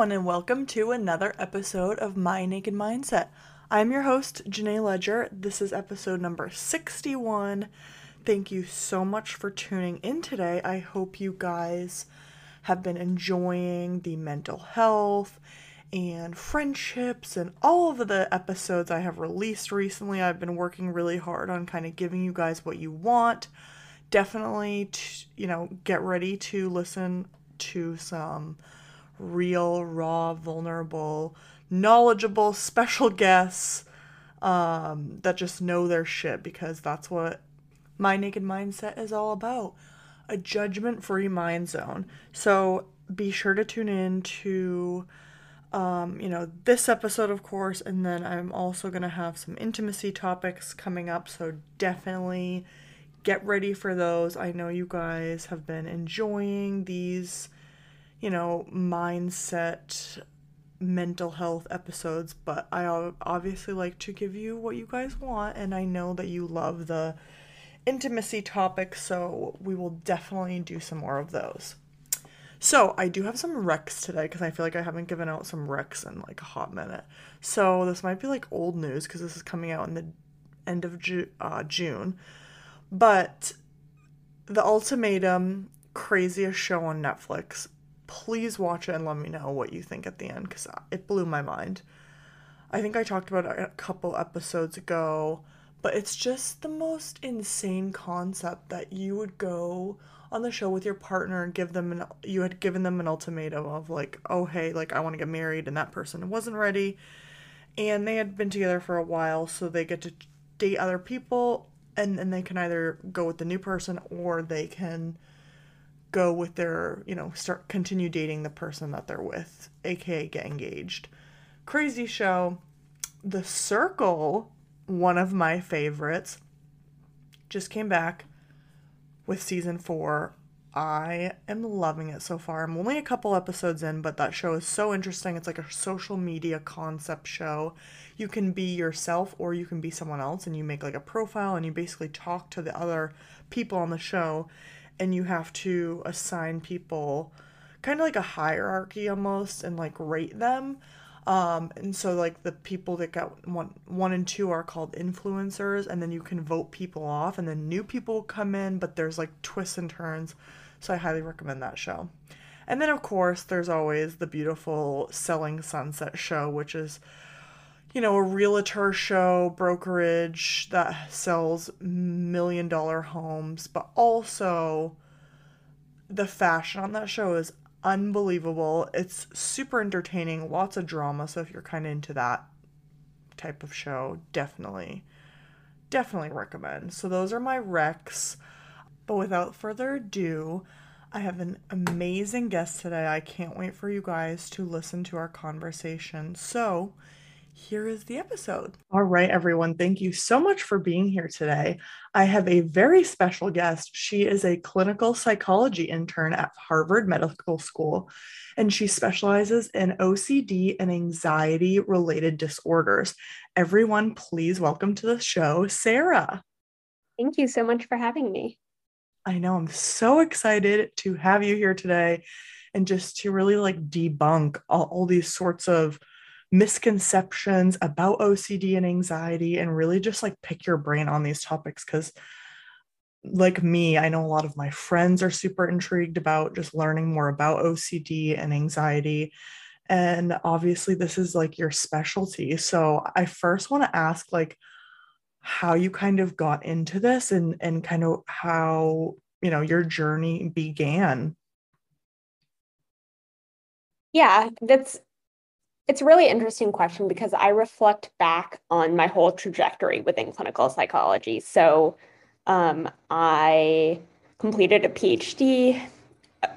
Everyone, and welcome to another episode of My Naked Mindset. I'm your host, Jenay Leger. This is episode number 61. Thank you so much for tuning in today. I hope you guys have been enjoying the mental health and friendships and all of the episodes I have released recently. I've been working really hard on kind of giving you guys what you want. Definitely, you know, get ready to listen to some real, raw, vulnerable, knowledgeable, special guests um, that just know their shit because that's what my naked mindset is all about a judgment free mind zone. So be sure to tune in to um, you know, this episode, of course, and then I'm also going to have some intimacy topics coming up. So definitely get ready for those. I know you guys have been enjoying these, you know, mindset, mental health episodes, but I obviously like to give you what you guys want, and I know that you love the intimacy topics, so we will definitely do some more of those. So I do have some recs today because I feel like I haven't given out some recs in like a hot minute. So this might be like old news because this is coming out in the end of Ju- uh, June. But the ultimatum, craziest show on Netflix. Please watch it and let me know what you think at the end because it blew my mind. I think I talked about it a couple episodes ago, but it's just the most insane concept that you would go on the show with your partner and give them an you had given them an ultimatum of like oh hey like i want to get married and that person wasn't ready and they had been together for a while so they get to date other people and then they can either go with the new person or they can go with their you know start continue dating the person that they're with aka get engaged crazy show the circle one of my favorites just came back with season four. I am loving it so far. I'm only a couple episodes in, but that show is so interesting. It's like a social media concept show. You can be yourself or you can be someone else, and you make like a profile and you basically talk to the other people on the show, and you have to assign people kind of like a hierarchy almost and like rate them. Um, and so like the people that got one one and two are called influencers, and then you can vote people off, and then new people come in, but there's like twists and turns. So I highly recommend that show. And then of course there's always the beautiful Selling Sunset show, which is you know, a realtor show, brokerage that sells million dollar homes, but also the fashion on that show is unbelievable. It's super entertaining, lots of drama. So if you're kind of into that type of show, definitely, definitely recommend. So those are my recs. But without further ado, I have an amazing guest today. I can't wait for you guys to listen to our conversation. So, here is the episode. All right, everyone. Thank you so much for being here today. I have a very special guest. She is a clinical psychology intern at Harvard Medical School, and she specializes in OCD and anxiety related disorders. Everyone, please welcome to the show, Sarah. Thank you so much for having me. I know I'm so excited to have you here today and just to really like debunk all, all these sorts of misconceptions about OCD and anxiety and really just like pick your brain on these topics because like me, I know a lot of my friends are super intrigued about just learning more about OCD and anxiety. And obviously, this is like your specialty. So, I first want to ask, like, how you kind of got into this and, and kind of how, you know, your journey began. Yeah, that's it's a really interesting question because I reflect back on my whole trajectory within clinical psychology. So um, I completed a PhD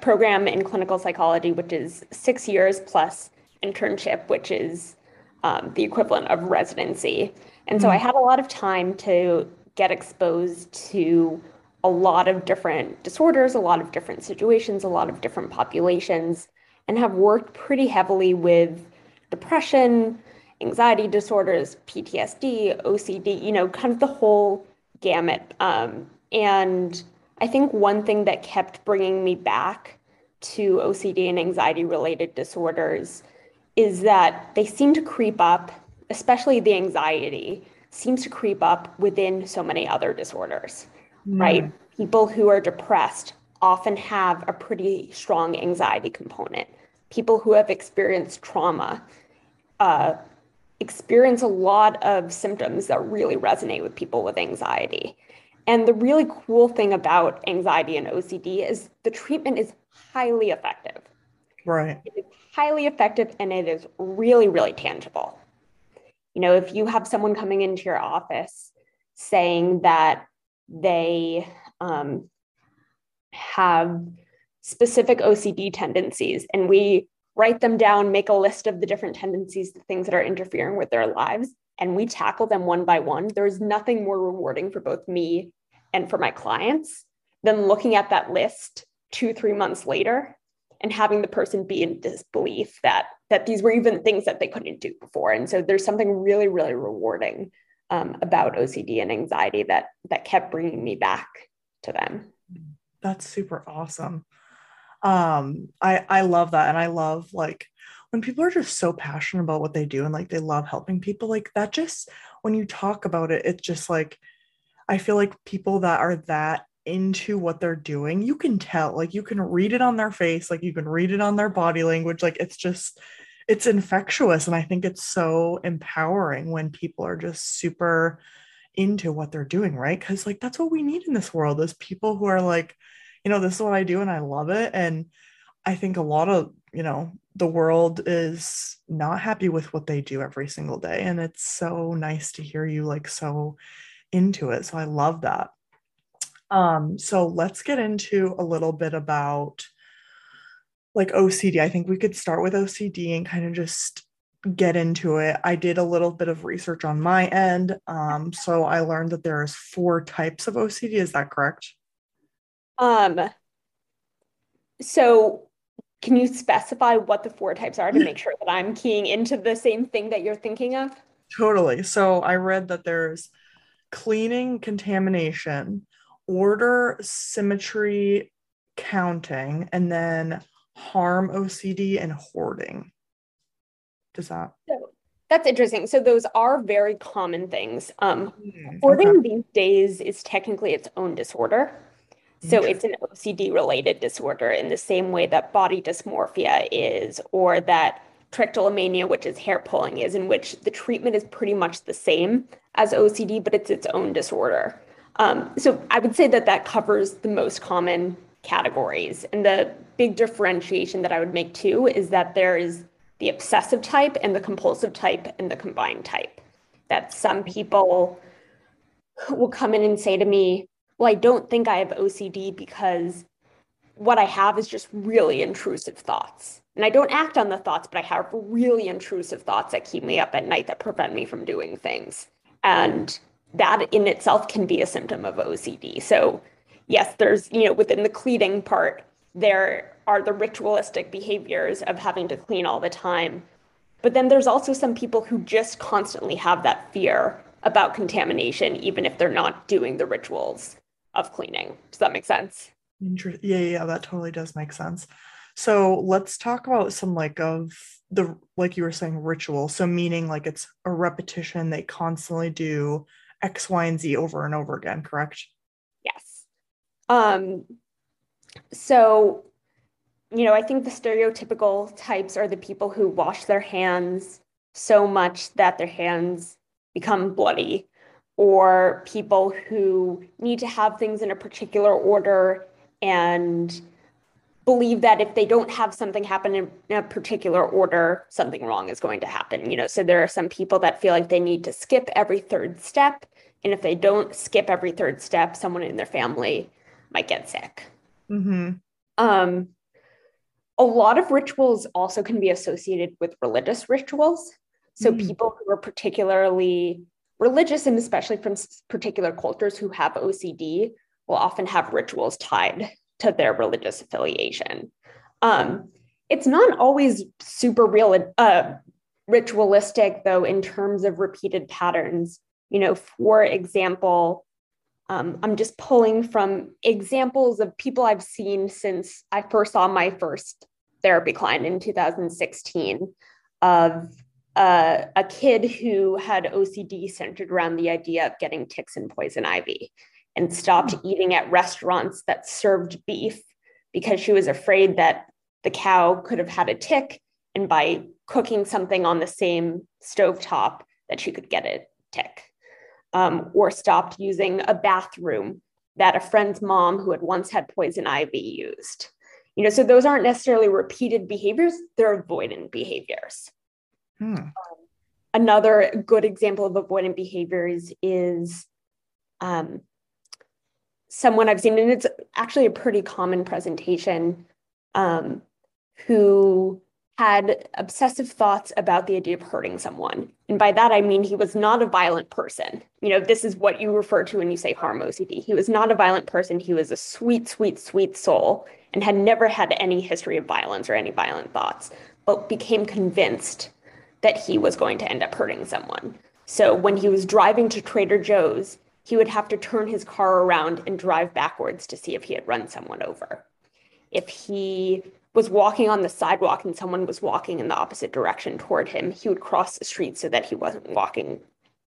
program in clinical psychology, which is six years plus internship, which is um, the equivalent of residency. And so I mm-hmm. had a lot of time to get exposed to a lot of different disorders, a lot of different situations, a lot of different populations, and have worked pretty heavily with depression, anxiety disorders, PTSD, OCD, you know, kind of the whole gamut. Um, and I think one thing that kept bringing me back to OCD and anxiety related disorders is that they seem to creep up, especially the anxiety seems to creep up within so many other disorders, mm. right? People who are depressed often have a pretty strong anxiety component. People who have experienced trauma uh, experience a lot of symptoms that really resonate with people with anxiety. And the really cool thing about anxiety and OCD is the treatment is highly effective. Right. It is highly effective and it is really, really tangible. You know, if you have someone coming into your office saying that they um, have specific OCD tendencies and we write them down, make a list of the different tendencies, the things that are interfering with their lives, and we tackle them one by one, there's nothing more rewarding for both me and for my clients than looking at that list two, three months later and having the person be in disbelief that that these were even things that they couldn't do before. And so there's something really, really rewarding um, about OCD and anxiety that that kept bringing me back to them. That's super awesome. Um, I I love that, and I love like when people are just so passionate about what they do and like they love helping people. Like that, just when you talk about it, it's just like I feel like people that are that into what they're doing, you can tell, like you can read it on their face, like you can read it on their body language. Like it's just, it's infectious. And I think it's so empowering when people are just super into what they're doing, right? Because like that's what we need in this world is people who are like, you know, this is what I do and I love it. And I think a lot of, you know, the world is not happy with what they do every single day. And it's so nice to hear you like so into it. So I love that. Um, so let's get into a little bit about like OCD. I think we could start with OCD and kind of just get into it. I did a little bit of research on my end. Um, so I learned that there's four types of OCD. Is that correct? Um, so can you specify what the four types are to make sure that I'm keying into the same thing that you're thinking of? Totally. So I read that there's cleaning contamination, order, symmetry, counting, and then harm OCD and hoarding. Does that? So, that's interesting. So those are very common things. Um, mm, hoarding okay. these days is technically its own disorder. So it's an OCD related disorder in the same way that body dysmorphia is, or that trichotillomania, which is hair pulling, is, in which the treatment is pretty much the same as OCD, but it's its own disorder. Um, so I would say that that covers the most common categories. And the big differentiation that I would make too is that there is the obsessive type and the compulsive type and the combined type. That some people will come in and say to me, Well, I don't think I have OCD because what I have is just really intrusive thoughts. And I don't act on the thoughts, but I have really intrusive thoughts that keep me up at night that prevent me from doing things. And that in itself can be a symptom of OCD. So, yes, there's, you know, within the cleaning part, there are the ritualistic behaviors of having to clean all the time. But then there's also some people who just constantly have that fear about contamination, even if they're not doing the rituals of cleaning. Does that make sense? Yeah, yeah, that totally does make sense. So let's talk about some like of the like you were saying ritual. So meaning like it's a repetition they constantly do X, Y, and Z over and over again, correct? Yes. Um so you know, I think the stereotypical types are the people who wash their hands so much that their hands become bloody, or people who need to have things in a particular order and believe that if they don't have something happen in a particular order, something wrong is going to happen. You know, so there are some people that feel like they need to skip every third step. And if they don't skip every third step, someone in their family might get sick. Mm-hmm. Um, a lot of rituals also can be associated with religious rituals. So mm. people who are particularly religious, and especially from particular cultures who have OCD, will often have rituals tied to their religious affiliation. Um, it's not always super real, uh, ritualistic, though, in terms of repeated patterns. You know, for example, Um, I'm just pulling from examples of people I've seen since I first saw my first therapy client in 2016 of uh, a kid who had OCD centered around the idea of getting ticks and poison ivy and stopped hmm. eating at restaurants that served beef because she was afraid that the cow could have had a tick and by cooking something on the same stove top that she could get a tick um, or stopped using a bathroom that a friend's mom who had once had poison ivy used you know so those aren't necessarily repeated behaviors they're avoidant behaviors hmm. um, another good example of avoidant behaviors is um, someone i've seen and it's actually a pretty common presentation um, who had obsessive thoughts about the idea of hurting someone. And by that, I mean he was not a violent person. You know, this is what you refer to when you say harm OCD. He was not a violent person. He was a sweet, sweet, sweet soul and had never had any history of violence or any violent thoughts, but became convinced that he was going to end up hurting someone. So when he was driving to Trader Joe's, he would have to turn his car around and drive backwards to see if he had run someone over. If he was walking on the sidewalk and someone was walking in the opposite direction toward him, he would cross the street so that he wasn't walking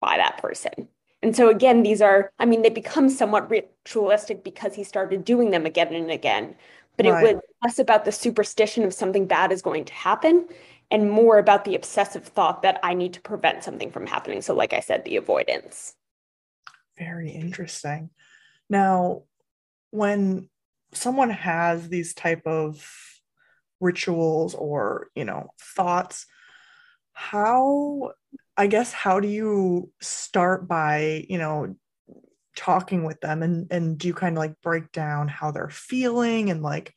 by that person. And so, again, these are, I mean, they become somewhat ritualistic because he started doing them again and again. But right. it was less about the superstition of something bad is going to happen and more about the obsessive thought that I need to prevent something from happening. So, like I said, the avoidance. Very interesting. Now, when someone has these type of rituals or you know thoughts how i guess how do you start by you know talking with them and and do you kind of like break down how they're feeling and like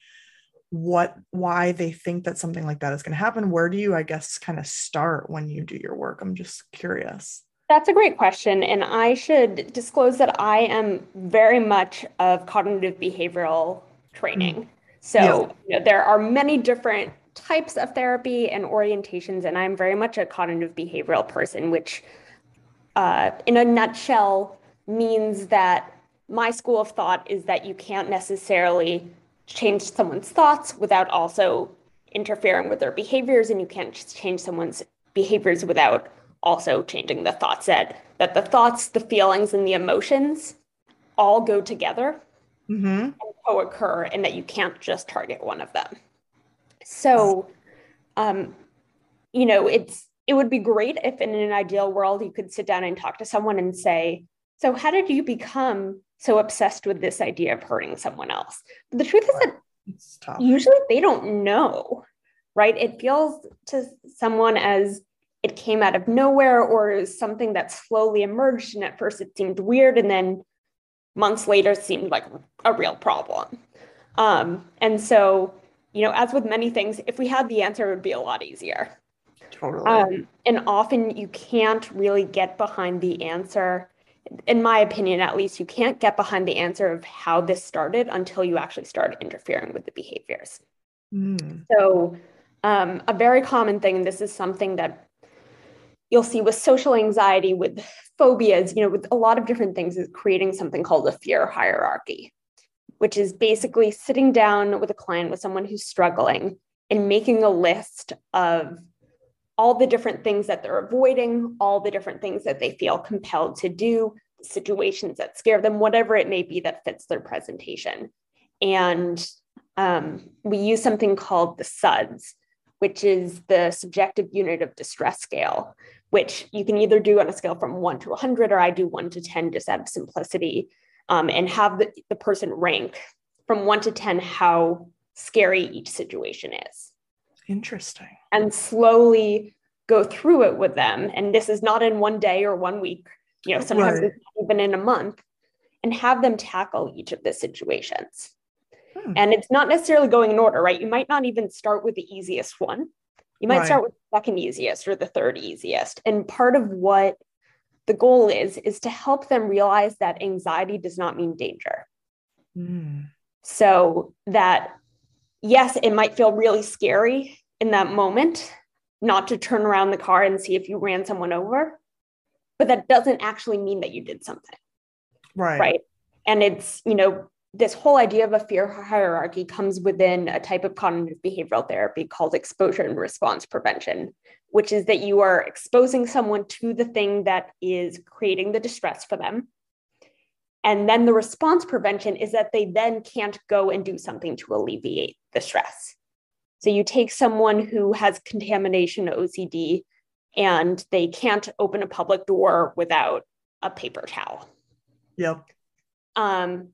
what why they think that something like that is going to happen where do you i guess kind of start when you do your work i'm just curious that's a great question and i should disclose that i am very much of cognitive behavioral training mm. So yeah. you know, there are many different types of therapy and orientations, and I'm very much a cognitive behavioral person, which, uh, in a nutshell, means that my school of thought is that you can't necessarily change someone's thoughts without also interfering with their behaviors, and you can't just change someone's behaviors without also changing the thoughts. That that the thoughts, the feelings, and the emotions all go together mm-hmm. and co-occur and that you can't just target one of them so um, you know it's it would be great if in an ideal world you could sit down and talk to someone and say so how did you become so obsessed with this idea of hurting someone else but the truth is that usually they don't know right it feels to someone as it came out of nowhere or something that slowly emerged and at first it seemed weird and then months later seemed like a real problem. Um, and so, you know, as with many things, if we had the answer, it would be a lot easier. Totally. Um, and often you can't really get behind the answer. In my opinion, at least, you can't get behind the answer of how this started until you actually start interfering with the behaviors. Mm. So, um, a very common thing, and this is something that you'll see with social anxiety, with phobias, you know, with a lot of different things, is creating something called a fear hierarchy, which is basically sitting down with a client, with someone who's struggling, and making a list of all the different things that they're avoiding, all the different things that they feel compelled to do, situations that scare them, whatever it may be that fits their presentation. And um, we use something called the SUDS, which is the subjective unit of distress scale, which you can either do on a scale from one to 100, or I do one to 10 just out of simplicity, um, and have the, the person rank from one to 10 how scary each situation is. Interesting. And slowly go through it with them. And this is not in one day or one week, you know, sometimes right. even in a month, and have them tackle each of the situations. Hmm. And it's not necessarily going in order, right? You might not even start with the easiest one. You might right. start with the second easiest or the third easiest. And part of what the goal is, is to help them realize that anxiety does not mean danger. Mm. So that, yes, it might feel really scary in that moment not to turn around the car and see if you ran someone over, but that doesn't actually mean that you did something. Right. Right. and it's, you know, this whole idea of a fear hierarchy comes within a type of cognitive behavioral therapy called exposure and response prevention, which is that you are exposing someone to the thing that is creating the distress for them. And then the response prevention is that they then can't go and do something to alleviate the stress. So you take someone who has contamination OCD and they can't open a public door without a paper towel. Yep. Um,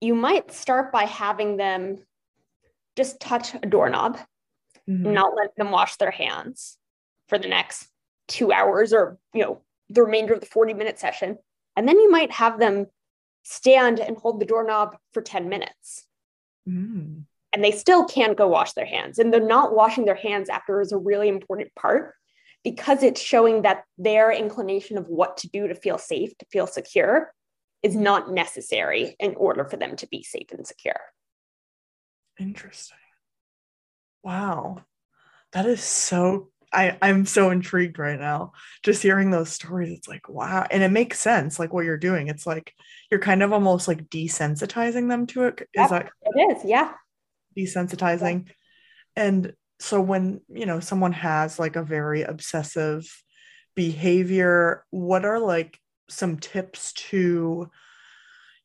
you might start by having them just touch a doorknob, mm-hmm. not let them wash their hands for the next two hours or you know the remainder of the 40 minute session. And then you might have them stand and hold the doorknob for 10 minutes. Mm. And they still can't go wash their hands. And they're not washing their hands after is a really important part because it's showing that their inclination of what to do to feel safe, to feel secure, is not necessary in order for them to be safe and secure. Interesting. Wow. That is so I, I'm so intrigued right now. Just hearing those stories, it's like, wow. And it makes sense, like what you're doing. It's like you're kind of almost like desensitizing them to it. Is yep, that it is, yeah. Desensitizing. And so when you know someone has like a very obsessive behavior, what are like some tips to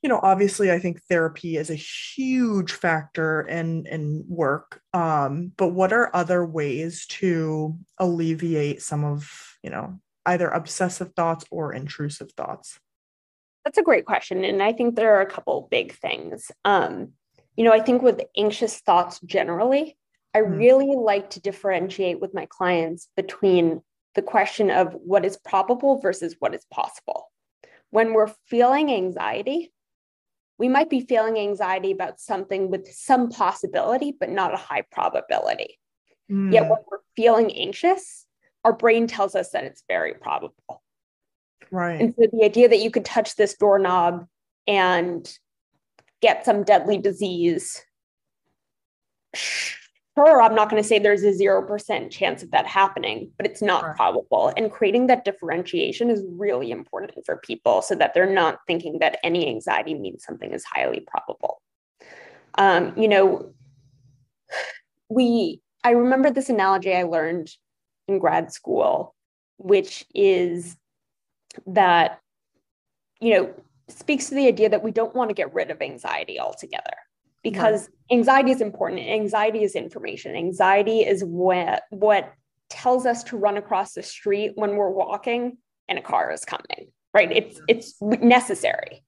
you know obviously i think therapy is a huge factor in in work um but what are other ways to alleviate some of you know either obsessive thoughts or intrusive thoughts that's a great question and i think there are a couple big things um you know i think with anxious thoughts generally i mm-hmm. really like to differentiate with my clients between the question of what is probable versus what is possible when we're feeling anxiety we might be feeling anxiety about something with some possibility, but not a high probability. Mm. Yet when we're feeling anxious, our brain tells us that it's very probable. Right. And so the idea that you could touch this doorknob and get some deadly disease sure, I'm not going to say there's a 0% chance of that happening, but it's not right. probable. And creating that differentiation is really important for people so that they're not thinking that any anxiety means something is highly probable. Um, you know, we, I remember this analogy I learned in grad school, which is that, you know, speaks to the idea that we don't want to get rid of anxiety altogether because anxiety is important. Anxiety is information. Anxiety is what what tells us to run across the street when we're walking and a car is coming. Right? It's it's necessary.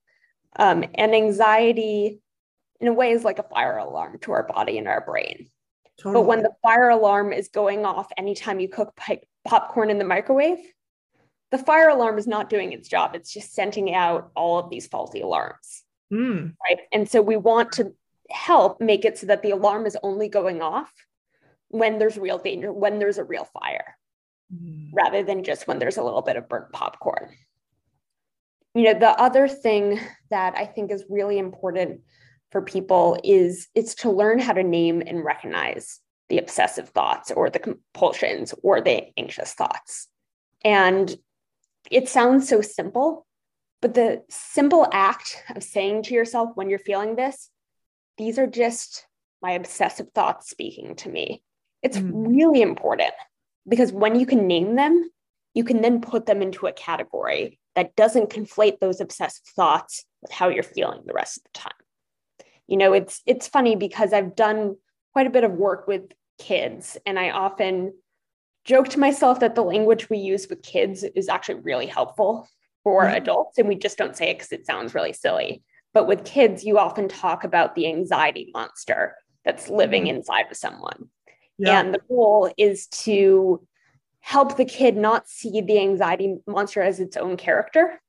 Um, and anxiety, in a way, is like a fire alarm to our body and our brain. Totally. But when the fire alarm is going off anytime you cook popcorn in the microwave, the fire alarm is not doing its job. It's just sending out all of these faulty alarms. Mm. Right. And so we want to help make it so that the alarm is only going off when there's real danger, when there's a real fire, mm. rather than just when there's a little bit of burnt popcorn. You know, the other thing that I think is really important for people is it's to learn how to name and recognize the obsessive thoughts or the compulsions or the anxious thoughts. And it sounds so simple, but the simple act of saying to yourself when you're feeling this, these are just my obsessive thoughts speaking to me. It's mm. really important because when you can name them, you can then put them into a category that doesn't conflate those obsessive thoughts with how you're feeling the rest of the time. You know, it's it's funny because I've done quite a bit of work with kids and I often joke to myself that the language we use with kids is actually really helpful for mm. adults and we just don't say it because it sounds really silly. But with kids, you often talk about the anxiety monster that's living mm-hmm. inside of someone. Yeah. And the goal is to help the kid not see the anxiety monster as its own character,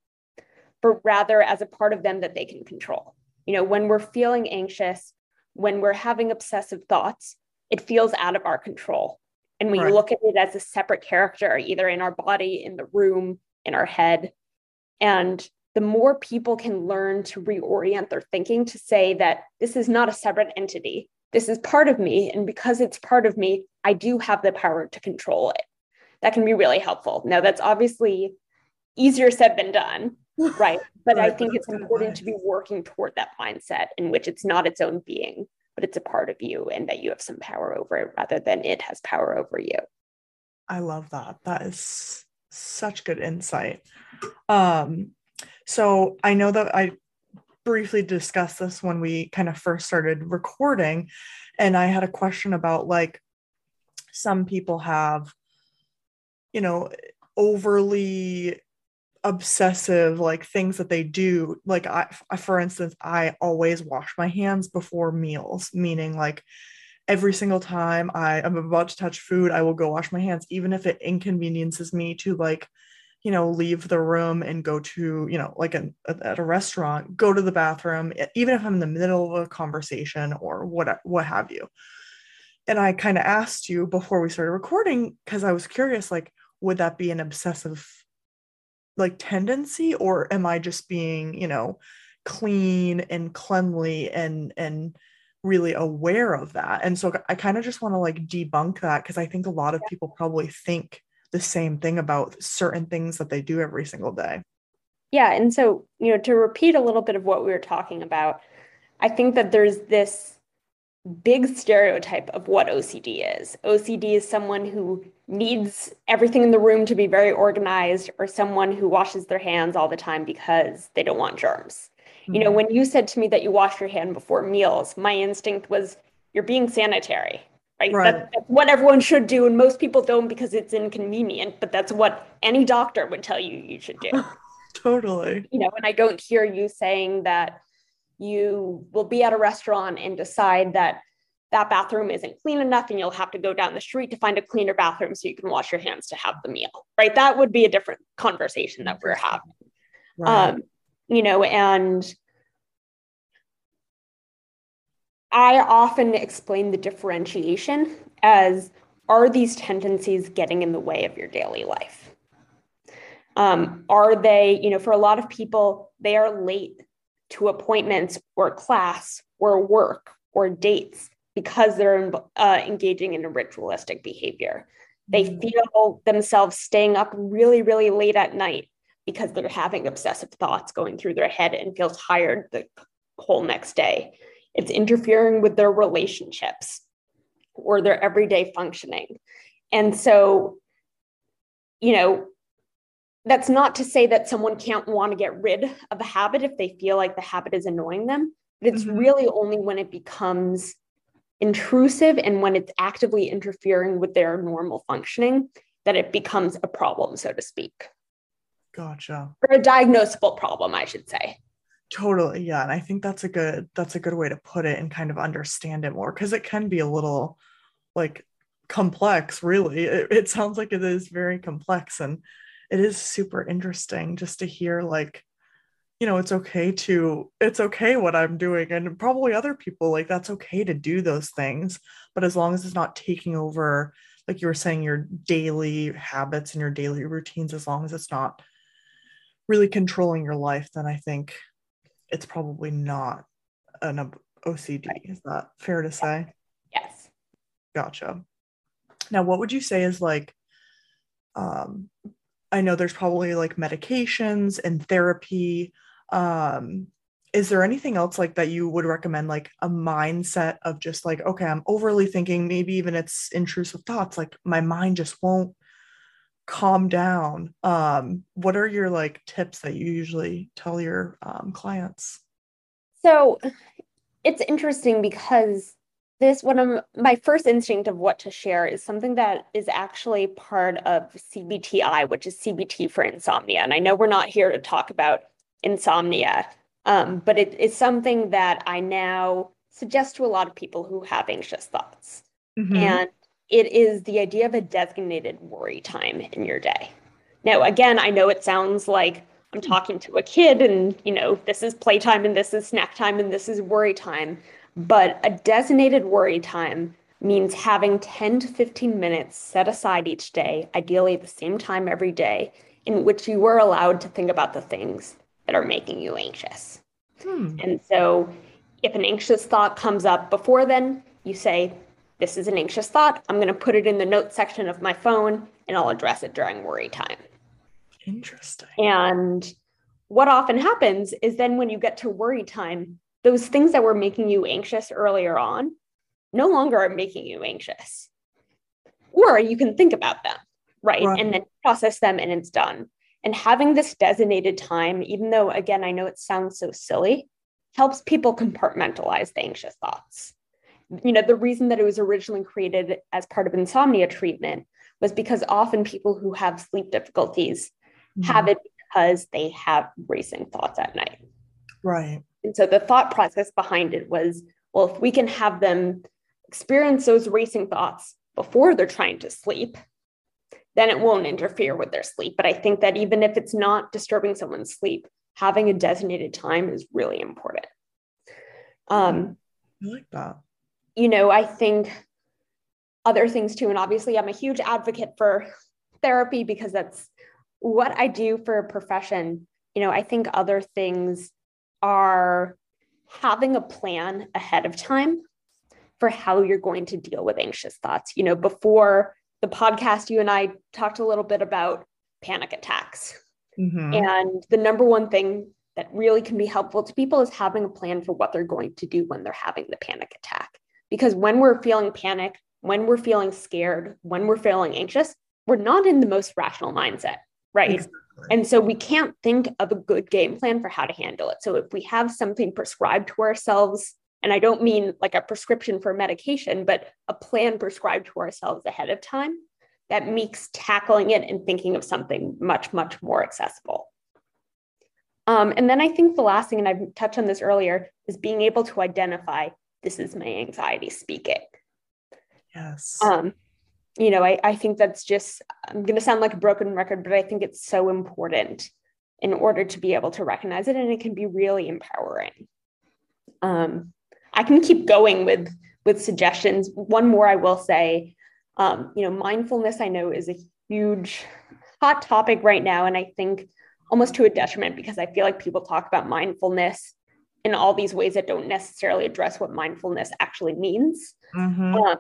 but rather as a part of them that they can control. You know, when we're feeling anxious, when we're having obsessive thoughts, it feels out of our control. And when right. look at it as a separate character, either in our body, in the room, in our head, and the more people can learn to reorient their thinking to say that this is not a separate entity. This is part of me. And because it's part of me, I do have the power to control it. That can be really helpful. Now, that's obviously easier said than done. right but i think it's important to be working toward that mindset in which it's not its own being but it's a part of you and that you have some power over it rather than it has power over you. I love that. That is such good insight. Um so i know that i briefly discussed this when we kind of first started recording and i had a question about like some people have you know overly obsessive like things that they do like I, for instance i always wash my hands before meals meaning like every single time i am about to touch food i will go wash my hands even if it inconveniences me to like you know leave the room and go to you know like a, at a restaurant go to the bathroom even if i'm in the middle of a conversation or what what have you. And i kind of asked you before we started recording because i was curious like would that be an obsessive like tendency or am i just being you know clean and cleanly and and really aware of that? And so i kind of just want to like debunk that because i think a lot of people probably think the same thing about certain things that they do every single day. Yeah and so you know to repeat a little bit of what we were talking about i think that there's this big stereotype of what OCD is. OCD is someone who needs everything in the room to be very organized or someone who washes their hands all the time because they don't want germs. Mm-hmm. You know, mm-hmm. when you said to me that you wash your hand before meals, my instinct was you're being sanitary. Right. right. That, that's what everyone should do. And most people don't because it's inconvenient, but that's what any doctor would tell you you should do. totally. You know, and I don't hear you saying that you will be at a restaurant and decide that that bathroom isn't clean enough and you'll have to go down the street to find a cleaner bathroom so you can wash your hands to have the meal right? That would be a different conversation that we're having. Right. um, you know and i often explain the differentiation as are these tendencies getting in the way of your daily life? Um, are they you know for a lot of people they are late to appointments or class or work or dates because they're uh, engaging in a ritualistic behavior. They mm-hmm. feel themselves staying up really, really late at night because they're having obsessive thoughts going through their head and feel tired the whole next day. It's interfering with their relationships or their everyday functioning. And so, you know, that's not to say that someone can't want to get rid of a habit if they feel like the habit is annoying them, but it's mm-hmm. really only when it becomes intrusive and when it's actively interfering with their normal functioning that it becomes a problem, so to speak. Gotcha. Or a diagnosable problem, I should say. Totally. Yeah. And I think that's a good that's a good way to put it and kind of understand it more because it can be a little like complex, really. It, it sounds like it is very complex and it is super interesting just to hear like you know it's okay to it's okay what i'm doing and probably other people like that's okay to do those things. But as long as it's not taking over like you were saying your daily habits and your daily routines as long as it's not really controlling your life then i think it's probably not an ocd is that fair to say? Yes. Gotcha. Now what would you say is like um I know there's probably like medications and therapy. Um, is there anything else like that you would recommend, like a mindset of just like, okay, I'm overly thinking, maybe even it's intrusive thoughts, like my mind just won't calm down. Um, what are your like tips that you usually tell your um, clients? So it's interesting because this one of my first instinct of what to share is something that is actually part of CBTI, which is CBT for insomnia. And I know we're not here to talk about insomnia, um, but it is something that I now suggest to a lot of people who have anxious thoughts. Mm-hmm. And it is the idea of a designated worry time in your day. Now, again, I know it sounds like I'm talking to a kid and, you know, this is playtime and this is snack time and this is worry time. But a designated worry time means having 10 to 15 minutes set aside each day, ideally at the same time every day, in which you are allowed to think about the things that are making you anxious. Hmm. And so if an anxious thought comes up before then, you say, This is an anxious thought. I'm going to put it in the notes section of my phone and I'll address it during worry time. Interesting. And what often happens is then when you get to worry time, those things that were making you anxious earlier on no longer are making you anxious. Or you can think about them, right? right? And then process them and it's done. And having this designated time, even though, again, I know it sounds so silly, helps people compartmentalize the anxious thoughts. You know, the reason that it was originally created as part of insomnia treatment was because often people who have sleep difficulties mm-hmm. have it because they have racing thoughts at night. Right. And so the thought process behind it was well, if we can have them experience those racing thoughts before they're trying to sleep, then it won't interfere with their sleep. But I think that even if it's not disturbing someone's sleep, having a designated time is really important. Um, I like that. You know, I think other things too. And obviously, I'm a huge advocate for therapy because that's what I do for a profession. You know, I think other things are having a plan ahead of time for how you're going to deal with anxious thoughts. You know, before the podcast, you and I talked a little bit about panic attacks. Mm-hmm. And the number one thing that really can be helpful to people is having a plan for what they're going to do when they're having the panic attack. Because when we're feeling panic, when we're feeling scared, when we're feeling anxious, we're not in the most rational mindset, right? Exactly. And so we can't think of a good game plan for how to handle it. So if we have something prescribed to ourselves, and I don't mean like a prescription for medication, but a plan prescribed to ourselves ahead of time, that makes tackling it and thinking of something much, much more accessible. Um, and then I think the last thing, and I've touched on this earlier, is being able to identify this is my anxiety speaking. Yes. Um, you know, I, I think that's just, I'm going to sound like a broken record, but I think it's so important in order to be able to recognize it. And it can be really empowering. Um, I can keep going with, with suggestions. One more I will say, um, you know, mindfulness I know is a huge hot topic right now. And I think almost to a detriment because I feel like people talk about mindfulness in all these ways that don't necessarily address what mindfulness actually means. Mm-hmm. Um,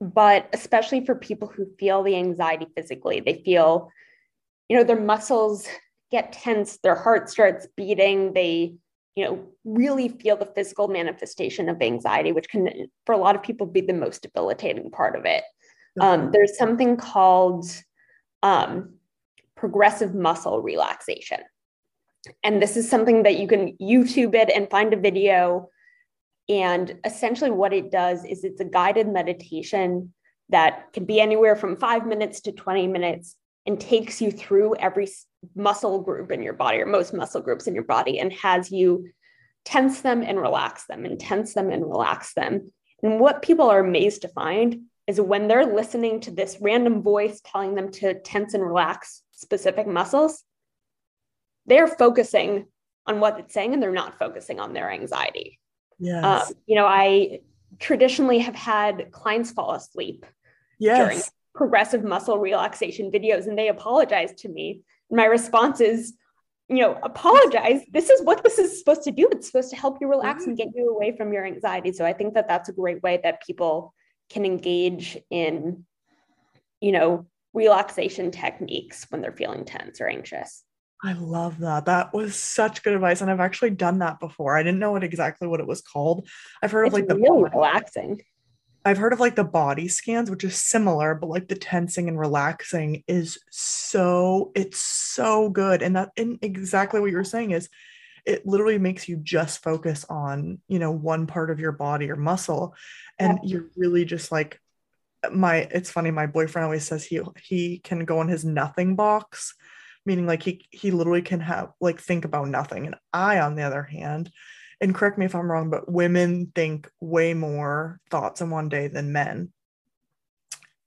but especially for people who feel the anxiety physically, they feel, you know, their muscles get tense, their heart starts beating, they, you know, really feel the physical manifestation of anxiety, which can, for a lot of people, be the most debilitating part of it. Um, there's something called um, progressive muscle relaxation. And this is something that you can YouTube it and find a video and essentially, what it does is it's a guided meditation that can be anywhere from five minutes to 20 minutes and takes you through every muscle group in your body or most muscle groups in your body and has you tense them and relax them and tense them and relax them. And what people are amazed to find is when they're listening to this random voice telling them to tense and relax specific muscles, they're focusing on what it's saying and they're not focusing on their anxiety. Yes. Um, you know, I traditionally have had clients fall asleep yes. during progressive muscle relaxation videos, and they apologize to me. My response is, you know, apologize. This is what this is supposed to do. It's supposed to help you relax mm-hmm. and get you away from your anxiety. So I think that that's a great way that people can engage in, you know, relaxation techniques when they're feeling tense or anxious. I love that. That was such good advice. And I've actually done that before. I didn't know what exactly what it was called. I've heard it's of like the really relaxing. I've heard of like the body scans, which is similar, but like the tensing and relaxing is so it's so good. And that and exactly what you're saying is it literally makes you just focus on, you know, one part of your body or muscle. And yeah. you're really just like my it's funny, my boyfriend always says he he can go in his nothing box meaning like he he literally can have like think about nothing. And i on the other hand and correct me if i'm wrong but women think way more thoughts in one day than men.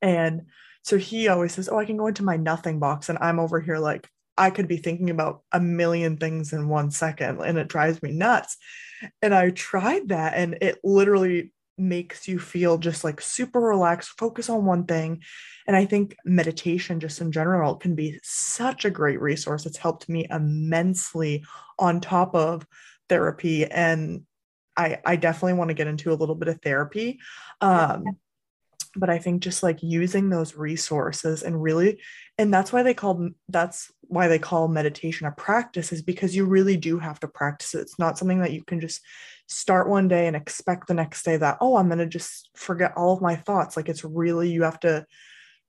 And so he always says oh i can go into my nothing box and i'm over here like i could be thinking about a million things in one second and it drives me nuts. And i tried that and it literally makes you feel just like super relaxed, focus on one thing. And I think meditation, just in general, can be such a great resource. It's helped me immensely on top of therapy. And I, I definitely want to get into a little bit of therapy. Um, but I think just like using those resources and really, and that's why they call that's why they call meditation a practice is because you really do have to practice it. It's not something that you can just start one day and expect the next day that, oh, I'm going to just forget all of my thoughts. Like it's really, you have to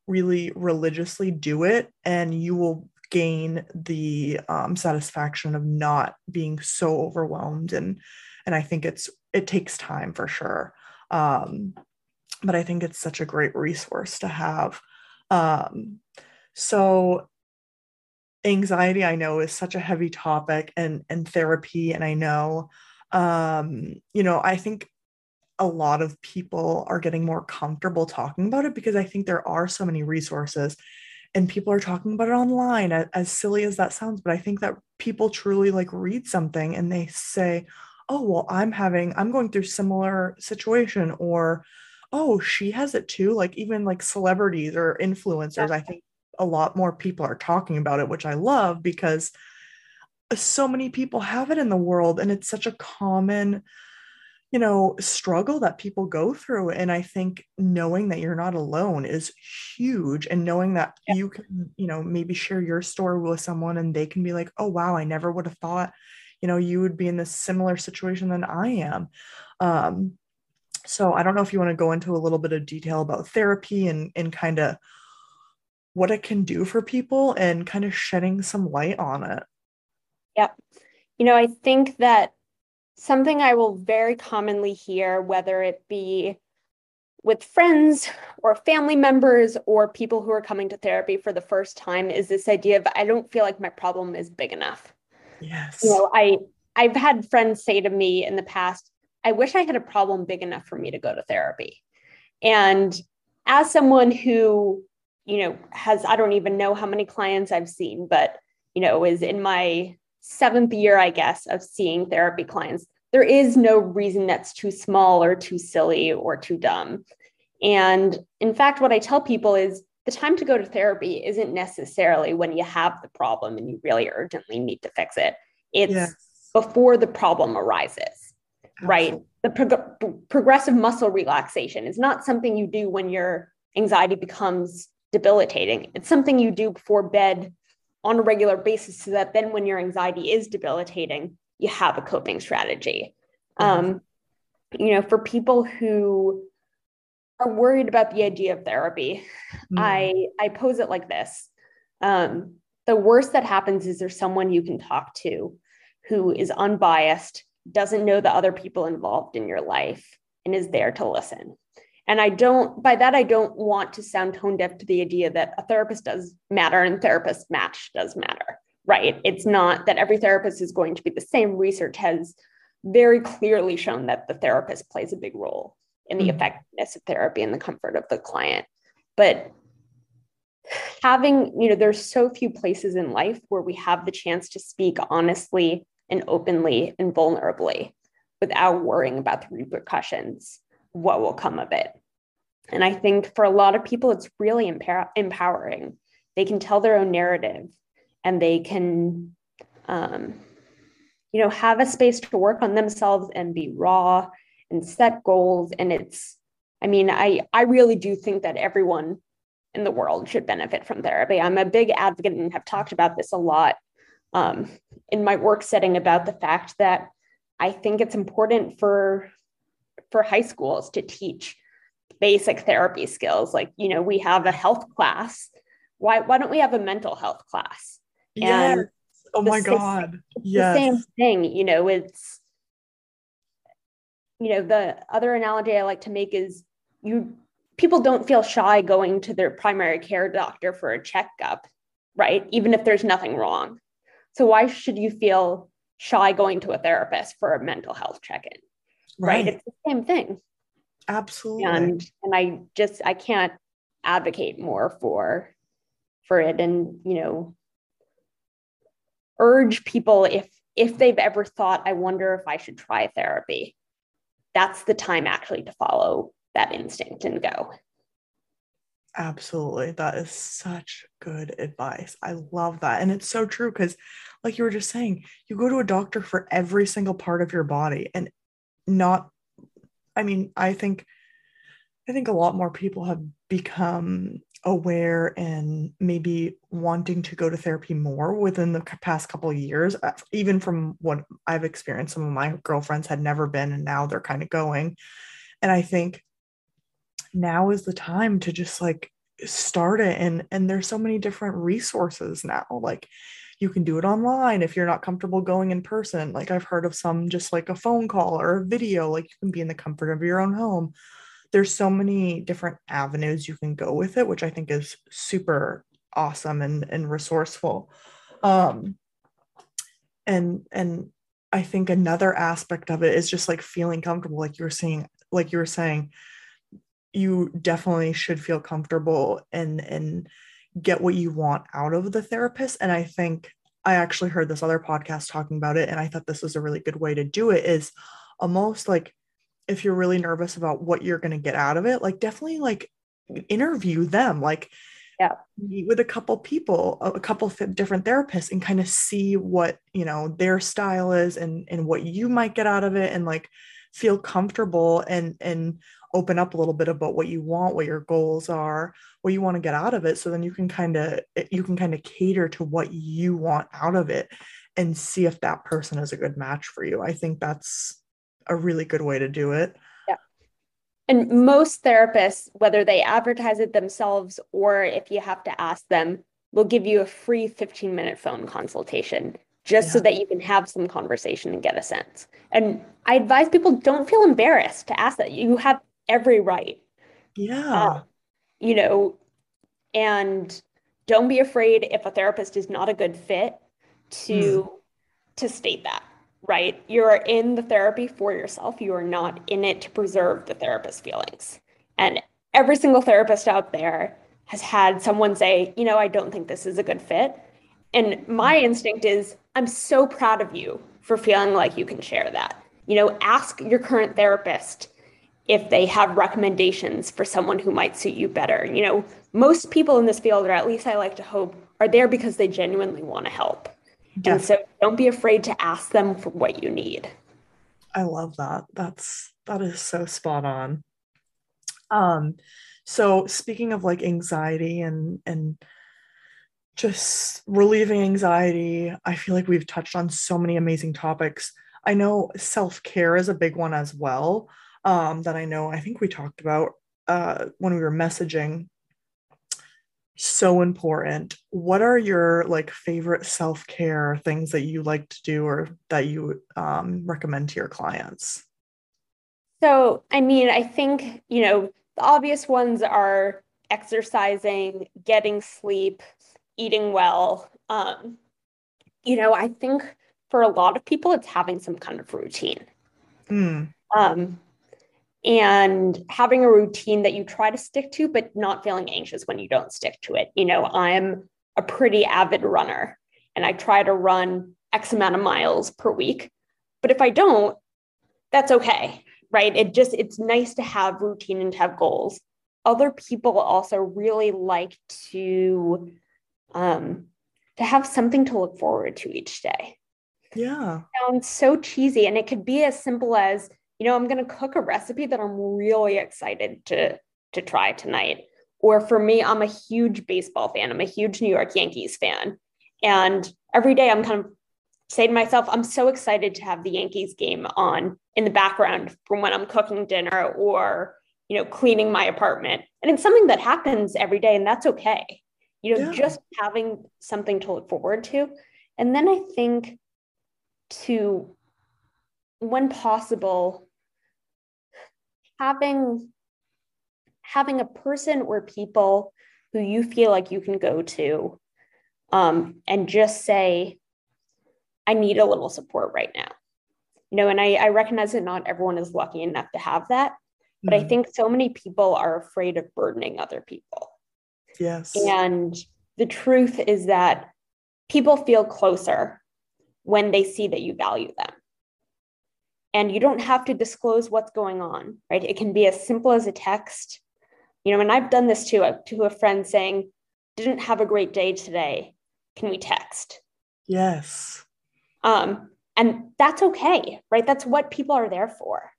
really religiously do it and you will gain the um, satisfaction of not being so overwhelmed and and i think it's it takes time for sure um, but I think it's such a great resource to have. Um, so anxiety I know is such a heavy topic and and therapy and I know um you know I think a lot of people are getting more comfortable talking about it because I think there are so many resources and people are talking about it online as, silly as that sounds but I think that people truly like read something and they say oh well i'm having i'm going through similar situation or oh she has it too like even like celebrities or influencers yeah. i think a lot more people are talking about it which i love because so many people have it in the world and it's such a common you know struggle that people go through. And i think knowing that you're not alone is huge and knowing that yeah. you can you know maybe share your story with someone and they can be like oh wow i never would have thought you know you would be in this similar situation than i am. Um, so i don't know if you want to go into a little bit of detail about therapy and and kind of what it can do for people and kind of shedding some light on it yep you know i think that something i will very commonly hear whether it be with friends or family members or people who are coming to therapy for the first time is this idea of I don't feel like my problem is big enough. Yes. You know, I I've had friends say to me in the past, I wish I had a problem big enough for me to go to therapy. And as someone who, you know, has I don't even know how many clients I've seen, but you know, is in my seventh year, I guess, of seeing therapy clients, there is no reason that's too small or too silly or too dumb. And in fact, what I tell people is the time to go to therapy isn't necessarily when you have the problem and you really urgently need to fix it. It's yes. before the problem arises, Absolutely. right? The prog- progressive muscle relaxation is not something you do when your anxiety becomes debilitating. It's something you do before bed on a regular basis so that then when your anxiety is debilitating, you have a coping strategy. Mm-hmm. Um, you know, for people who are worried about the idea of therapy, mm. I I pose it like this. Um, the worst that happens is there's someone you can talk to who is unbiased, doesn't know the other people involved in your life, and is there to listen. And I don't, by that, I don't want to sound tone deaf to the idea that a therapist does matter and therapist match does matter, right? It's not that every therapist is going to be the same. Research has very clearly shown that the therapist plays a big role in the mm-hmm. effectiveness of therapy and the comfort of the client. But having, you know, there's so few places in life where we have the chance to speak honestly and openly and vulnerably without worrying about the repercussions, what will come of it. And I think for a lot of people, it's really empower- empowering. They can tell their own narrative and they can, um, you know, have a space to work on themselves and be raw and set goals and it's i mean i i really do think that everyone in the world should benefit from therapy i'm a big advocate and have talked about this a lot um, in my work setting about the fact that i think it's important for for high schools to teach basic therapy skills like you know we have a health class why why don't we have a mental health class yes. and oh my god yes. the same thing you know it's you know, the other analogy I like to make is you people don't feel shy going to their primary care doctor for a checkup, right? Even if there's nothing wrong. So why should you feel shy going to a therapist for a mental health check-in? Right. right? It's the same thing. Absolutely. And and I just I can't advocate more for for it and you know urge people if if they've ever thought I wonder if I should try therapy that's the time actually to follow that instinct and go. Absolutely. That is such good advice. I love that. And it's so true because, like you were just saying, you go to a doctor for every single part of your body and not, I mean, I think I think a lot more people have become aware and maybe wanting to go to therapy more within the past couple of years uh, even from what i've experienced some of my girlfriends had never been and now they're kind of going. And i think now is the time to just like start it and and there's so many different resources now like you can do it online if you're not comfortable going in person like i've heard of some just like a phone call or a video like you can be in the comfort of your own home there's so many different avenues you can go with it, which I think is super awesome and, and resourceful. Um, and and I think another aspect of it is just like feeling comfortable, like you were saying, like you were saying, you definitely should feel comfortable and and get what you want out of the therapist. And I think I actually heard this other podcast talking about it, and I thought this was a really good way to do it. Is almost like if you're really nervous about what you're going to get out of it, like definitely like interview them, like yeah, meet with a couple people, a couple different therapists, and kind of see what you know their style is and and what you might get out of it, and like feel comfortable and and open up a little bit about what you want, what your goals are, what you want to get out of it, so then you can kind of eh, you can kind of cater to what you want out of it and see if that person is a good match for you. I think that's a really good way to do it. Yeah. And most therapists, whether they advertise it themselves or if you have to ask them, will give you a free 15 minute phone consultation just yeah. so that you can have some conversation and get a sense. And I advise people don't feel embarrassed to ask that. You have every right. Yeah. Uh, you know, and don't be afraid if a therapist is not a good fit to mm. to state that right? You're in the therapy for yourself. You are not in it to preserve the therapist's feelings. And every single therapist out there has had someone say, you know, I don't think this is a good fit. And my instinct is, I'm so proud of you for feeling like you can share that. You know, ask your current therapist if they have recommendations for someone who might suit you better. You know, most people in this field, or at least I like to hope, are there because they genuinely want to help. And so don't be afraid to ask them for what you need. I love that. That's that is so spot on. Um so speaking of like anxiety and and just relieving anxiety, I feel like we've touched on so many amazing topics. I know self-care is a big one as well. Um, that I know I think we talked about uh, when we were messaging so important. What are your like favorite self-care things that you like to do or that you um, recommend to your clients? So, I mean, I think, you know, the obvious ones are exercising, getting sleep, eating well. Um, you know, I think for a lot of people, it's having some kind of routine. Mm. Um, and having a routine that you try to stick to, but not feeling anxious when you don't stick to it. You know, I'm a pretty avid runner and I try to run X amount of miles per week. But if I don't, that's okay, right? It just, it's nice to have routine and to have goals. Other people also really like to, um, to have something to look forward to each day. Yeah. It sounds so cheesy. And it could be as simple as you know, I'm going to cook a recipe that I'm really excited to to try tonight. Or for me, I'm a huge baseball fan. I'm a huge New York Yankees fan. And every day I'm kind of say to myself, I'm so excited to have the Yankees game on in the background from when I'm cooking dinner or, you know, cleaning my apartment. And it's something that happens every day, and that's okay. You know, yeah. just having something to look forward to. And then I think to, when possible, having having a person or people who you feel like you can go to um, and just say i need a little support right now. You know and I, I recognize that not everyone is lucky enough to have that but mm-hmm. i think so many people are afraid of burdening other people. Yes. And the truth is that people feel closer when they see that you value them and you don't have to disclose what's going on right? It can be as simple as a text. You know and i've done this to a to a friend saying didn't have a great day today. Can we text? Yes. Um and that's okay right? That's what people are there for.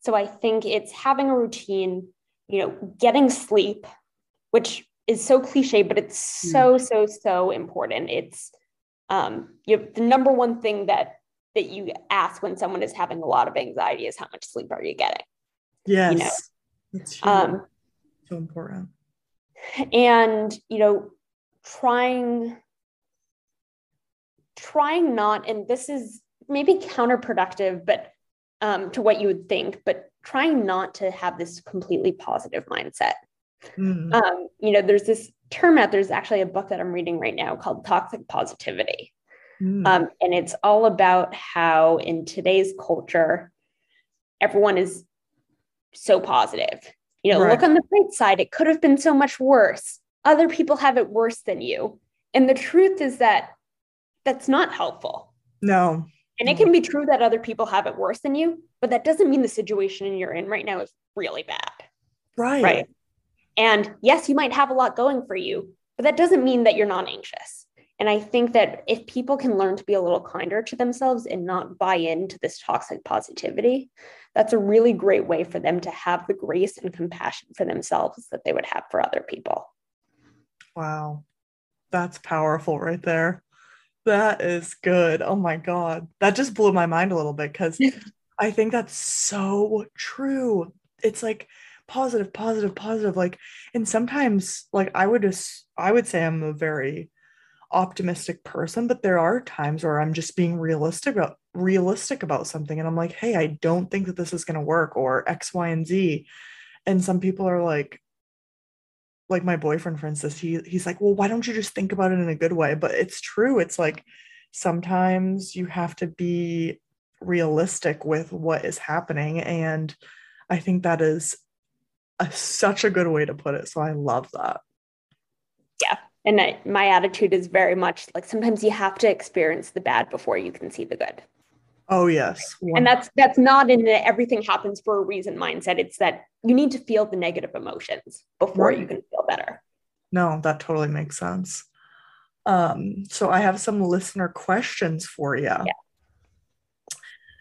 So i think it's having a routine you know, getting sleep, which is so cliche, but it's so, mm. so, so important. It's um, you know, the number one thing that that you ask when someone is having a lot of anxiety is how much sleep are you getting? Yes. You know? It's um, so important. And, you know, trying trying not, and this is maybe counterproductive, but um, to what you would think, but trying not to have this completely positive mindset. Mm. Um, you know, there's this term out there's actually a book that I'm reading right now called Toxic Positivity. Mm. Um, and it's all about how in today's culture, everyone is so positive. You know, right. look on the bright side, it could have been so much worse. Other people have it worse than you. And the truth is that that's not helpful. No. And it can be true that other people have it worse than you, but that doesn't mean the situation you're in right now is really bad. Right. Right. And yes, you might have a lot going for you, but that doesn't mean that you're not anxious. And I think that if people can learn to be a little kinder to themselves and not buy into this toxic positivity, that's a really great way for them to have the grace and compassion for themselves that they would have for other people. Wow. That's powerful right there. That is good. Oh my God. That just blew my mind a little bit because I think that's so true. It's like, positive positive positive like and sometimes like i would just i would say i'm a very optimistic person but there are times where i'm just being realistic about realistic about something and i'm like hey i don't think that this is going to work or x y and z and some people are like like my boyfriend for instance he he's like well why don't you just think about it in a good way but it's true it's like sometimes you have to be realistic with what is happening and i think that is a, such a good way to put it. So I love that. Yeah. And I, my attitude is very much like sometimes you have to experience the bad before you can see the good. Oh yes. And that's that's not in the everything happens for a reason mindset. It's that you need to feel the negative emotions before right. you can feel better. No, that totally makes sense. Um, so I have some listener questions for you. Yeah.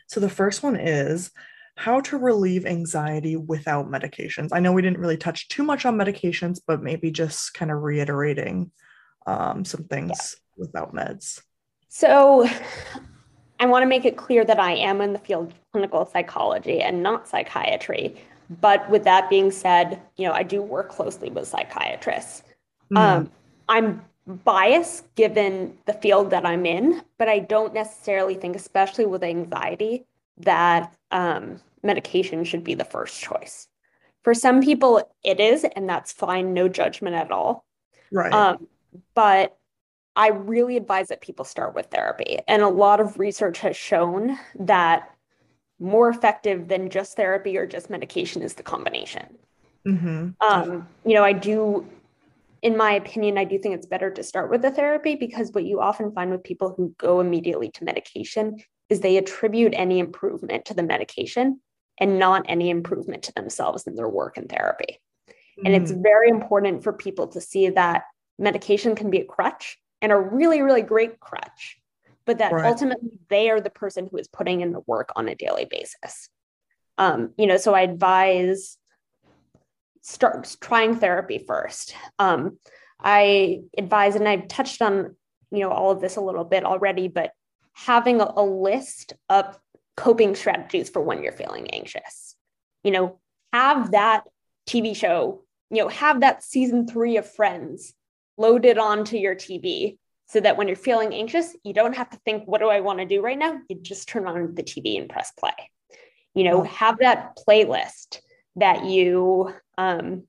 So the first one is how to relieve anxiety without medications. I know we didn't really touch too much on medications, but maybe just kind of reiterating um, some things yeah. without meds. So, I want to make it clear that I am in the field of clinical psychology and not psychiatry. But with that being said, you know, I do work closely with psychiatrists. Mm. Um, I'm biased given the field that I'm in, but I don't necessarily think, especially with anxiety, that um, medication should be the first choice. For some people, it is, and that's fine, no judgment at all. Right. Um, but I really advise that people start with therapy. And a lot of research has shown that more effective than just therapy or just medication is the combination. Mm-hmm. Um, you know, I do, in my opinion, I do think it's better to start with the therapy because what you often find with people who go immediately to medication is they attribute any improvement to the medication and not any improvement to themselves in their work and therapy. Mm. And it's mm. very important for people to see that medication can be a crutch and a really, really great crutch, but that right. ultimately they are the person who is putting in the work on a daily basis. Um, you know, so I advise start trying therapy first. Um, I advise, and I've touched on, you know, all of this a little bit already, but having a, a list of coping strategies for when you're feeling anxious. You know, have that TV show, you know, have that season three of Friends loaded onto your TV so that when you're feeling anxious, you don't have to think, what do I want to do right now? You just turn on the TV and press play. You know, have that playlist that you um,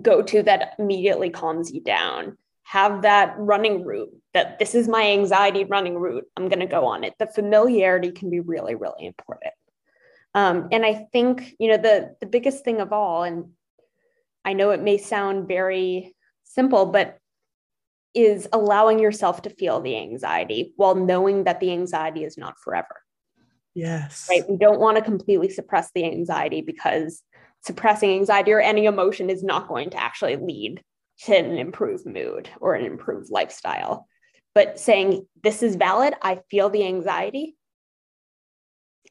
go to that immediately calms you down have that running route that this is my anxiety running route i'm going to go on it. The familiarity can be really really important. Um, and i think you know the the biggest thing of all and i know it may sound very simple but is allowing yourself to feel the anxiety while knowing that the anxiety is not forever. Yes. Right? We don't want to completely suppress the anxiety because suppressing anxiety or any emotion is not going to actually lead to an improved mood or an improved lifestyle. But saying, this is valid, I feel the anxiety.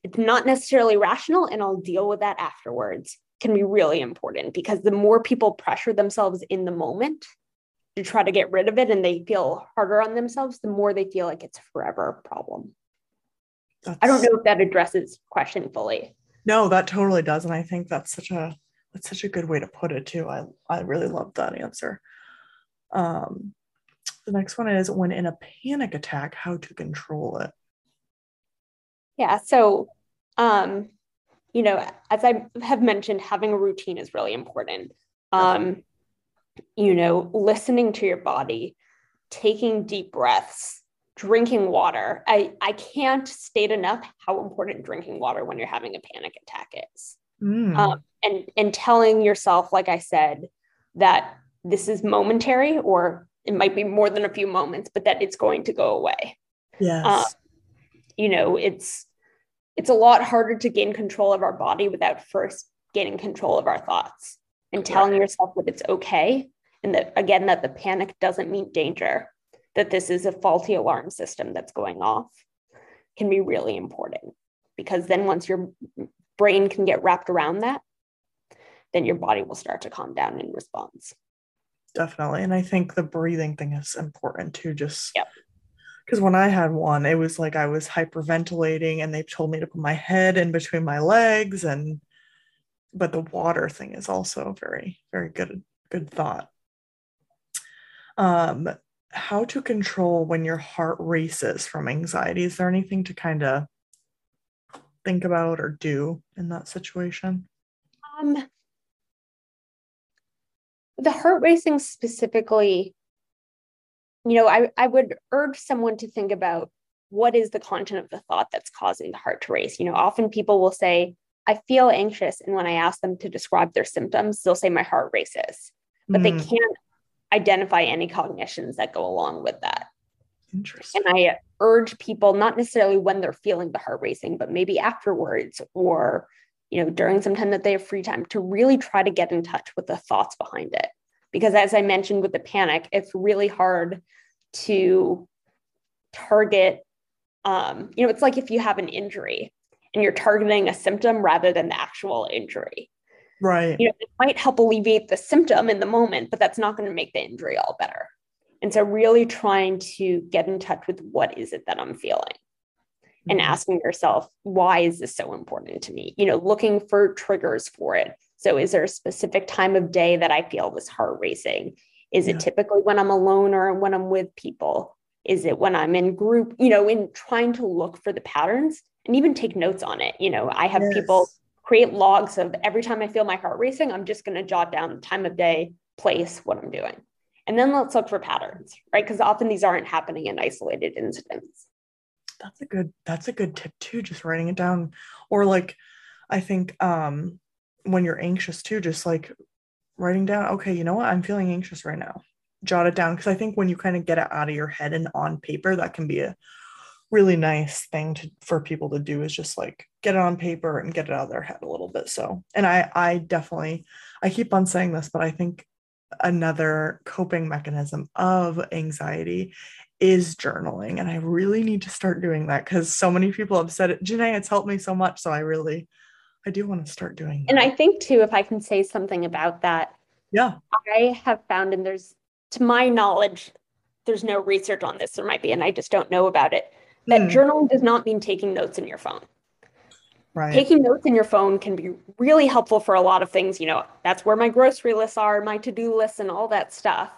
It's not necessarily rational, and I'll deal with that afterwards. can be really important because the more people pressure themselves in the moment to try to get rid of it and they feel harder on themselves, the more they feel like it's forever a problem. That's... I don't know if that addresses question fully. No, that totally does. And I think that's such a that's such a good way to put it too. I I really love that answer. Um the next one is when in a panic attack, how to control it. Yeah. So um you know, as I have mentioned, having a routine is really important. Um, you know, listening to your body, taking deep breaths, drinking water. I, I can't state enough how important drinking water when you're having a panic attack is. Mm. Um, and, and telling yourself, like I said, that this is momentary or it might be more than a few moments, but that it's going to go away. Yes. Uh, you know, it's it's a lot harder to gain control of our body without first gaining control of our thoughts and telling yourself that it's okay and that again that the panic doesn't mean danger that this is a faulty alarm system that's going off can be really important because then once your brain can get wrapped around that then your body will start to calm down in response definitely and i think the breathing thing is important too just yep because when I had one, it was like I was hyperventilating and they told me to put my head in between my legs and but the water thing is also very, very good, good thought. Um, how to control when your heart races from anxiety. Is there anything to kind of think about or do in that situation? Um, the heart racing specifically you know, I, I would urge someone to think about what is the content of the thought that's causing the heart to race. You know, often people will say, I feel anxious. And when I ask them to describe their symptoms, they'll say, my heart races, but mm. they can't identify any cognitions that go along with that. Interesting. And I urge people, not necessarily when they're feeling the heart racing, but maybe afterwards or, you know, during some time that they have free time to really try to get in touch with the thoughts behind it. Because as I mentioned with the panic, it's really hard to target um, you know it's like if you have an injury and you're targeting a symptom rather than the actual injury right you know it might help alleviate the symptom in the moment but that's not going to make the injury all better and so really trying to get in touch with what is it that i'm feeling mm-hmm. and asking yourself why is this so important to me you know looking for triggers for it so is there a specific time of day that i feel this heart racing is yeah. it typically when I'm alone or when I'm with people? Is it when I'm in group? You know, in trying to look for the patterns and even take notes on it. You know, I have yes. people create logs of every time I feel my heart racing, I'm just going to jot down time of day, place, what I'm doing. And then let's look for patterns, right? Because often these aren't happening in isolated incidents. That's a good that's a good tip too, just writing it down. Or like I think um when you're anxious too, just like writing down, okay, you know what? I'm feeling anxious right now. Jot it down. Because I think when you kind of get it out of your head and on paper, that can be a really nice thing to for people to do is just like get it on paper and get it out of their head a little bit. So, and I I definitely I keep on saying this, but I think another coping mechanism of anxiety is journaling. And I really need to start doing that because so many people have said it. Jenay, it's helped me so much. So I really I do want to start doing that. And I think too, if I can say something about that. Yeah. I have found, and there's to my knowledge, there's no research on this. There might be, and I just don't know about it. That mm. journaling does not mean taking notes in your phone. Right. Taking notes in your phone can be really helpful for a lot of things. You know, that's where my grocery lists are, my to-do lists, and all that stuff.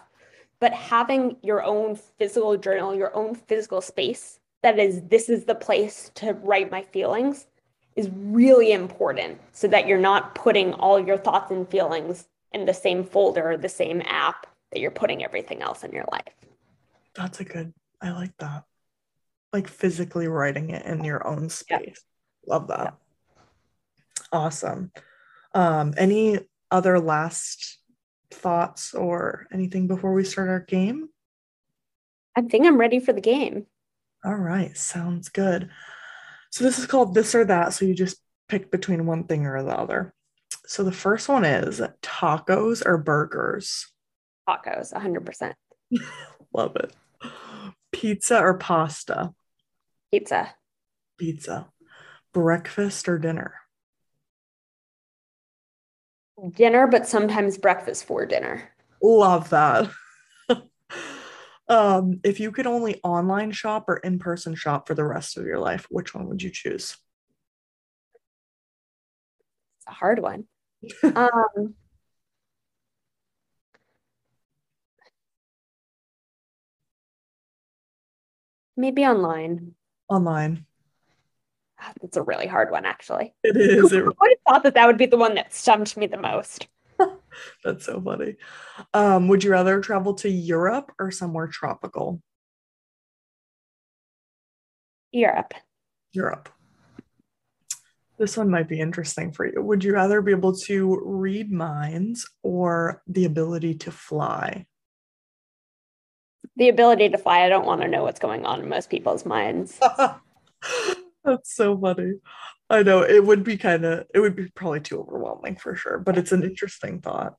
But having your own physical journal, your own physical space that is, this is the place to write my feelings is really important so that you're not putting all your thoughts and feelings in the same folder or the same app that you're putting everything else in your life. That's a good, I like that. Like physically writing it in your own space. Love that. Awesome. Um, any other last thoughts or anything before we start our game? I think I'm ready for the game. All right, sounds good. So this is called this or that. So you just pick between one thing or the other. So the first one is tacos or burgers? Tacos, 100%. Love it. Pizza or pasta? Pizza. Pizza. Breakfast or dinner? Dinner, but sometimes breakfast for dinner. Love that. um, if you could only online shop or in person shop for the rest of your life, which one would you choose? It's a hard one. um, maybe online. Online. That's a really hard one, actually. It is. I would have thought that that would be the one that stumped me the most. That's so funny. Um, would you rather travel to Europe or somewhere tropical? Europe. Europe. This one might be interesting for you. Would you rather be able to read minds or the ability to fly? The ability to fly. I don't want to know what's going on in most people's minds. That's so funny. I know it would be kind of, it would be probably too overwhelming for sure, but it's an interesting thought.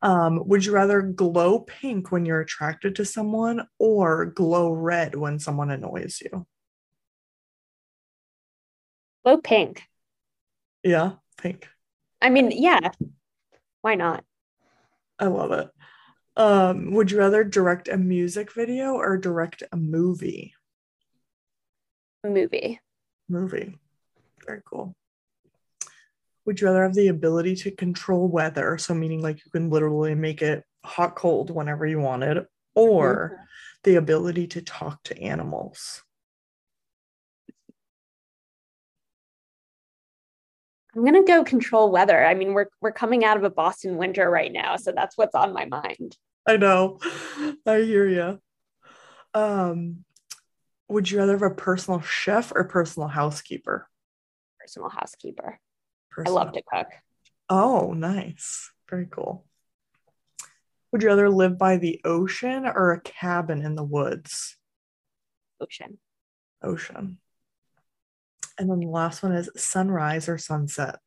Um, would you rather glow pink when you're attracted to someone or glow red when someone annoys you? Glow pink. Yeah, pink. I mean, yeah. Why not? I love it. Um, would you rather direct a music video or direct a movie? Movie. Movie. Very cool. Would you rather have the ability to control weather, so meaning like you can literally make it hot cold whenever you wanted, or mm-hmm. the ability to talk to animals? I'm gonna go control weather. I mean, we're we're coming out of a Boston winter right now, so that's what's on my mind. I know. I hear you. Um, would you rather have a personal chef or personal housekeeper? Personal housekeeper. Personal. I love to cook. Oh, nice. Very cool. Would you rather live by the ocean or a cabin in the woods? Ocean. Ocean. And then the last one is sunrise or sunset?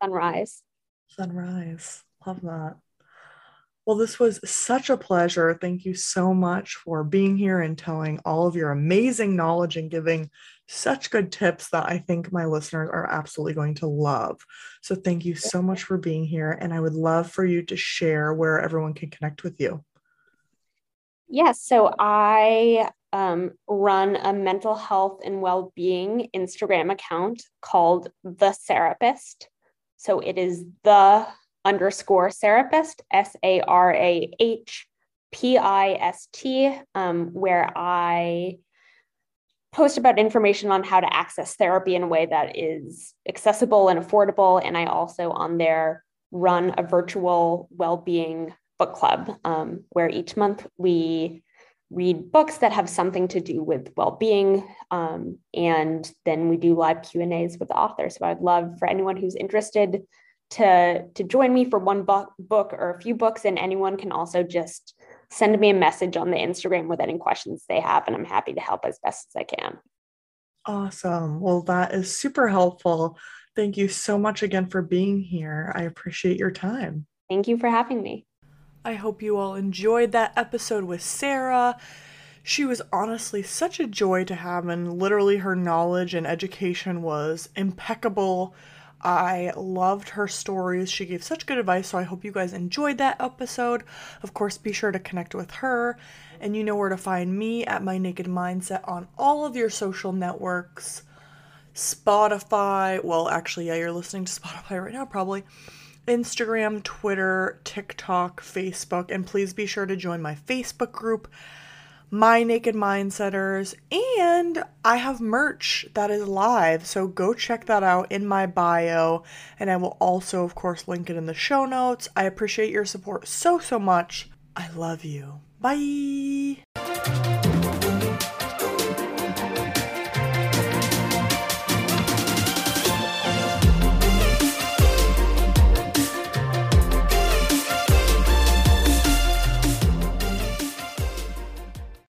Sunrise. Sunrise. Love that. Well, this was such a pleasure. Thank you so much for being here and telling all of your amazing knowledge and giving such good tips that I think my listeners are absolutely going to love. So, thank you so much for being here. And I would love for you to share where everyone can connect with you. Yes. so, I um, run a mental health and well being Instagram account called The Sarahpist. So, it is the underscore Sarahpist, S A R A H P I S T, um, where I post about information on how to access therapy in a way that is accessible and affordable. And I also on there run a virtual well-being book club um, where each month we read books that have something to do with well-being um, and then we do live q and a's with the author so i'd love for anyone who's interested to to join me for one book book or a few books and anyone can also just send me a message on the Instagram with any questions they have and I'm happy to help as best as I can. Awesome. Well, that is super helpful. Thank you so much again for being here. I appreciate your time. Thank you for having me. I hope you all enjoyed that episode with Sarah. She was honestly such a joy to have, and literally her knowledge and education was impeccable. I loved her stories. She gave such good advice, so I hope you guys enjoyed that episode. Of course, be sure to connect with her, and you know where to find me at My Naked Mindset on all of your social networks. Spotify, well, actually, yeah, you're listening to Spotify right now, probably. Instagram, Twitter, TikTok, Facebook, and please be sure to join my Facebook group my Naked Mind Mindsetters, and I have merch that is live. So go check that out in my bio, and I will also, of course, link it in the show notes. I appreciate your support so, so much. I love you. Bye.